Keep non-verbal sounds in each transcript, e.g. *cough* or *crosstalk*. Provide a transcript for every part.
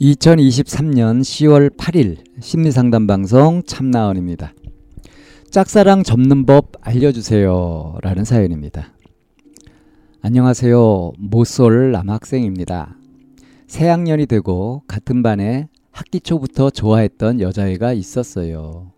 2023년 10월 8일 심리상담 방송 참나원입니다. 짝사랑 접는 법 알려주세요. 라는 사연입니다. 안녕하세요. 모쏠 남학생입니다. 새 학년이 되고 같은 반에 학기 초부터 좋아했던 여자애가 있었어요.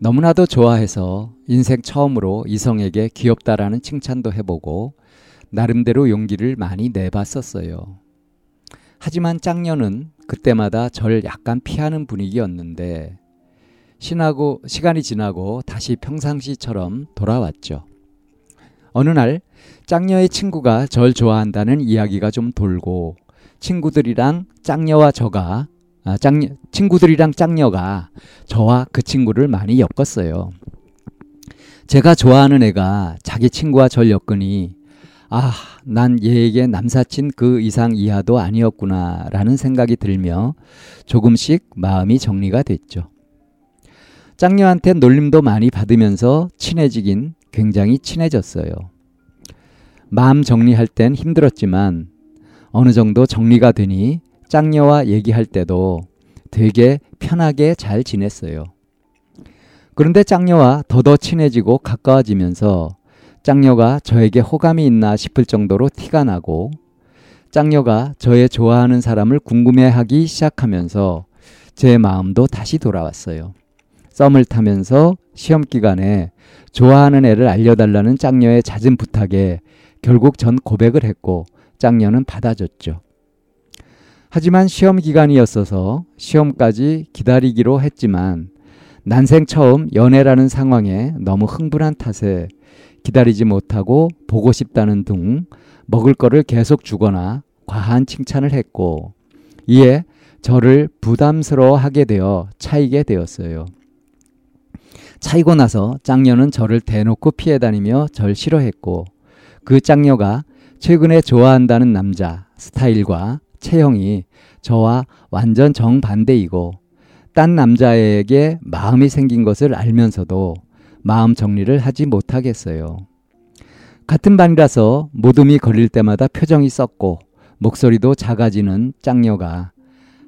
너무나도 좋아해서 인생 처음으로 이성에게 귀엽다라는 칭찬도 해보고 나름대로 용기를 많이 내봤었어요. 하지만 짝녀는 그때마다 절 약간 피하는 분위기였는데 신하고 시간이 지나고 다시 평상시처럼 돌아왔죠. 어느 날 짝녀의 친구가 절 좋아한다는 이야기가 좀 돌고 친구들이랑 짝녀와 저가 아, 짝녀, 친구들이랑 짝녀가 저와 그 친구를 많이 엮었어요. 제가 좋아하는 애가 자기 친구와 절 엮으니 아, 난 얘에게 남사친 그 이상 이하도 아니었구나 라는 생각이 들며 조금씩 마음이 정리가 됐죠. 짱녀한테 놀림도 많이 받으면서 친해지긴 굉장히 친해졌어요. 마음 정리할 땐 힘들었지만 어느 정도 정리가 되니 짱녀와 얘기할 때도 되게 편하게 잘 지냈어요. 그런데 짱녀와 더더 친해지고 가까워지면서 짱녀가 저에게 호감이 있나 싶을 정도로 티가 나고 짱녀가 저의 좋아하는 사람을 궁금해하기 시작하면서 제 마음도 다시 돌아왔어요. 썸을 타면서 시험 기간에 좋아하는 애를 알려달라는 짱녀의 잦은 부탁에 결국 전 고백을 했고 짱녀는 받아줬죠. 하지만 시험 기간이었어서 시험까지 기다리기로 했지만 난생 처음 연애라는 상황에 너무 흥분한 탓에 기다리지 못하고 보고 싶다는 둥 먹을 거를 계속 주거나 과한 칭찬을 했고 이에 저를 부담스러워 하게 되어 차이게 되었어요. 차이고 나서 짱녀는 저를 대놓고 피해 다니며 절 싫어했고 그 짱녀가 최근에 좋아한다는 남자 스타일과 체형이 저와 완전 정반대이고 딴 남자에게 마음이 생긴 것을 알면서도 마음 정리를 하지 못하겠어요. 같은 반이라서 모둠이 걸릴 때마다 표정이 썩고 목소리도 작아지는 짱녀가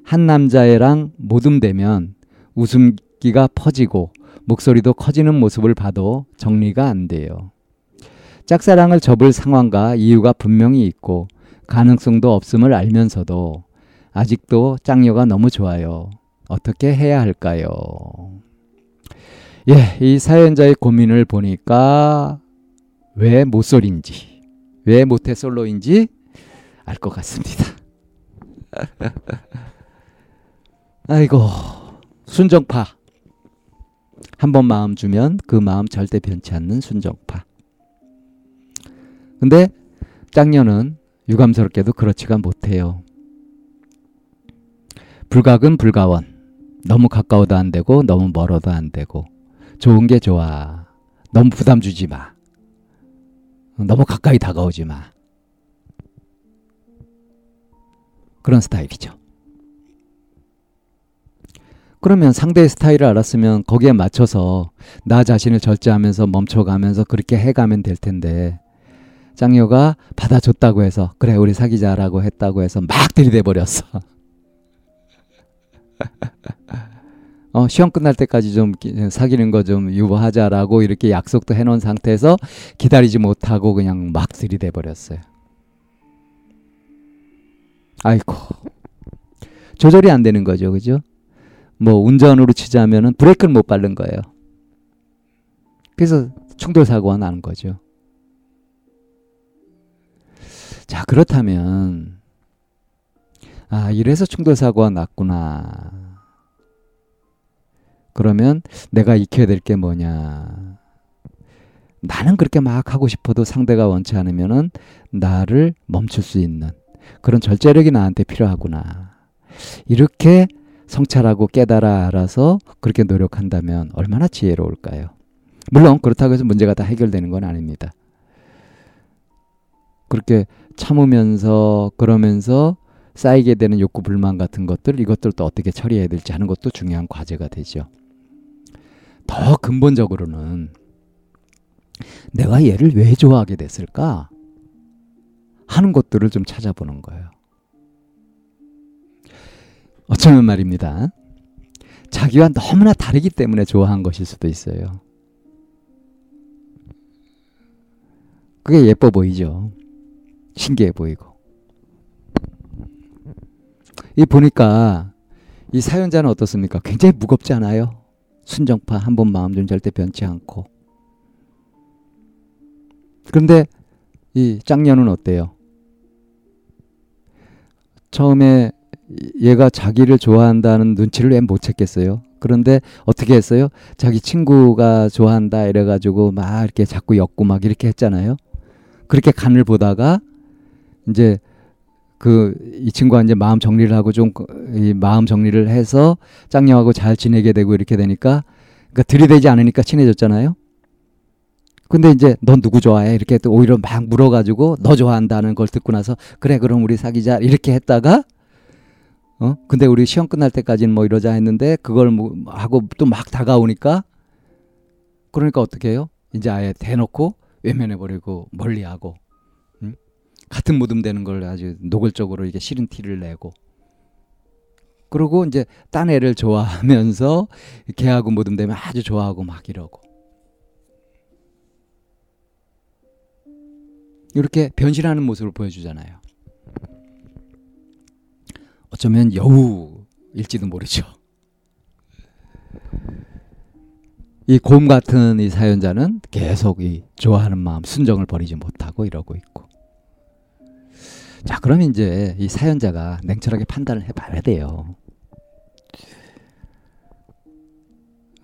한 남자애랑 모둠되면 웃음기가 퍼지고 목소리도 커지는 모습을 봐도 정리가 안 돼요. 짝사랑을 접을 상황과 이유가 분명히 있고 가능성도 없음을 알면서도 아직도 짱녀가 너무 좋아요. 어떻게 해야 할까요? 예, 이 사연자의 고민을 보니까 왜 모쏠인지, 왜 모태솔로인지 알 것 같습니다. *laughs* 아이고, 순정파. 한 번 마음 주면 그 마음 절대 변치 않는 순정파. 근데 짱녀는 유감스럽게도 그렇지가 못해요. 불각은 불가원. 너무 가까워도 안 되고 너무 멀어도 안 되고 좋은 게 좋아. 너무 부담 주지 마. 너무 가까이 다가오지 마. 그런 스타일이죠. 그러면 상대의 스타일을 알았으면 거기에 맞춰서 나 자신을 절제하면서 멈춰가면서 그렇게 해가면 될 텐데 짱녀가 받아줬다고 해서 그래 우리 사귀자라고 했다고 해서 막 들이대 버렸어. 어, 시험 끝날 때까지 좀 사귀는 거 좀 유보하자라고 이렇게 약속도 해놓은 상태에서 기다리지 못하고 그냥 막 들이대 버렸어요. 아이고 조절이 안 되는 거죠, 그죠? 뭐 운전으로 치자면은 브레이크를 못 밟는 거예요. 그래서 충돌 사고가 나는 거죠. 자 그렇다면 아 이래서 충돌 사고가 났구나. 그러면 내가 익혀야 될 게 뭐냐. 나는 그렇게 막 하고 싶어도 상대가 원치 않으면은 나를 멈출 수 있는 그런 절제력이 나한테 필요하구나. 이렇게 성찰하고 깨달아 알아서 그렇게 노력한다면 얼마나 지혜로울까요? 물론 그렇다고 해서 문제가 다 해결되는 건 아닙니다. 그렇게 참으면서 그러면서 쌓이게 되는 욕구 불만 같은 것들 이것들도 어떻게 처리해야 될지 하는 것도 중요한 과제가 되죠. 더 근본적으로는 내가 얘를 왜 좋아하게 됐을까 하는 것들을 좀 찾아보는 거예요. 어쩌면 말입니다. 자기와 너무나 다르기 때문에 좋아한 것일 수도 있어요. 그게 예뻐 보이죠. 신기해 보이고. 이 보니까 이 사연자는 어떻습니까? 굉장히 무겁지 않아요? 순정파 한 번 마음 좀 절대 변치 않고. 그런데 이 짱년은 어때요? 처음에 얘가 자기를 좋아한다는 눈치를 왜 못 챘겠어요? 그런데 어떻게 했어요? 자기 친구가 좋아한다 이래가지고 막 이렇게 자꾸 엮고 막 이렇게 했잖아요. 그렇게 간을 보다가 이제 그 이 친구가 이제 마음 정리를 하고 좀 이 마음 정리를 해서 짱녀하고 잘 지내게 되고 이렇게 되니까 그러니까 들이대지 않으니까 친해졌잖아요. 근데 이제 넌 누구 좋아해? 이렇게 또 오히려 막 물어가지고 너 좋아한다는 걸 듣고 나서 그래 그럼 우리 사귀자 이렇게 했다가 어 근데 우리 시험 끝날 때까지는 뭐 이러자 했는데 그걸 뭐 하고 또 막 다가오니까 그러니까 어떻게 해요? 이제 아예 대놓고 외면해 버리고 멀리하고 응? 같은 무덤 되는 걸 아주 노골적으로 이게 싫은 티를 내고 그리고 이제 딴 애를 좋아하면서 걔하고 무덤 되면 아주 좋아하고 막 이러고 이렇게 변신하는 모습을 보여주잖아요. 어쩌면 여우일지도 모르죠. 이 곰 같은 이 사연자는 계속 이 좋아하는 마음 순정을 버리지 못하고 이러고 있고. 자, 그럼 이제 이 사연자가 냉철하게 판단을 해봐야 돼요.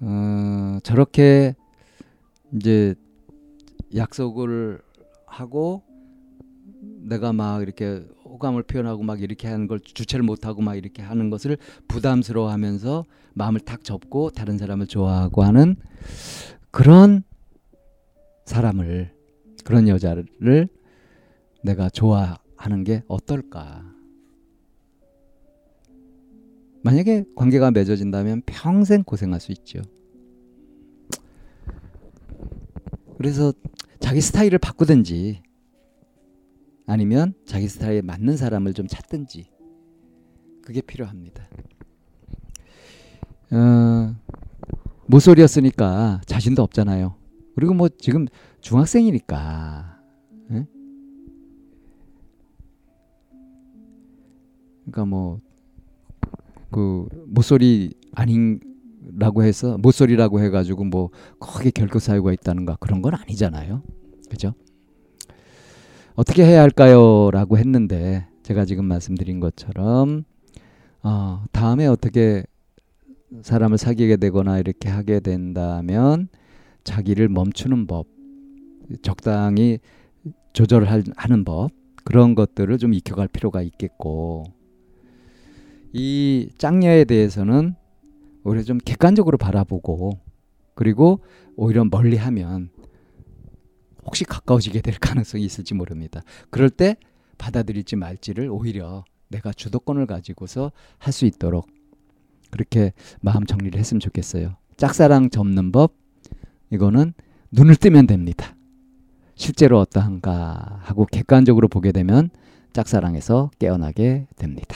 어, 저렇게 이제 약속을 하고 내가 막 이렇게 호감을 표현하고 막 이렇게 하는 걸 주체를 못하고 막 이렇게 하는 것을 부담스러워하면서 마음을 탁 접고 다른 사람을 좋아하고 하는 그런 사람을 그런 여자를 내가 좋아 하는 게 어떨까? 만약에 관계가 맺어진다면 평생 고생할 수 있죠. 그래서 자기 스타일을 바꾸든지 아니면 자기 스타일에 맞는 사람을 좀 찾든지 그게 필요합니다. 어, 모쏠이었으니까 자신도 없잖아요. 그리고 뭐 지금 중학생이니까. 그러니까 뭐 그 모쏠이 아닌라고 해서 모쏠이라고 해가지고 뭐 크게 결코 사유가 있다는가 그런 건 아니잖아요. 그죠? 어떻게 해야 할까요? 라고 했는데 제가 지금 말씀드린 것처럼 어, 다음에 어떻게 사람을 사귀게 되거나 이렇게 하게 된다면 자기를 멈추는 법, 적당히 조절하는 법 그런 것들을 좀 익혀갈 필요가 있겠고 이 짱녀에 대해서는 오히려 좀 객관적으로 바라보고 그리고 오히려 멀리하면 혹시 가까워지게 될 가능성이 있을지 모릅니다. 그럴 때 받아들일지 말지를 오히려 내가 주도권을 가지고서 할 수 있도록 그렇게 마음 정리를 했으면 좋겠어요. 짝사랑 접는 법 이거는 눈을 뜨면 됩니다. 실제로 어떠한가 하고 객관적으로 보게 되면 짝사랑에서 깨어나게 됩니다.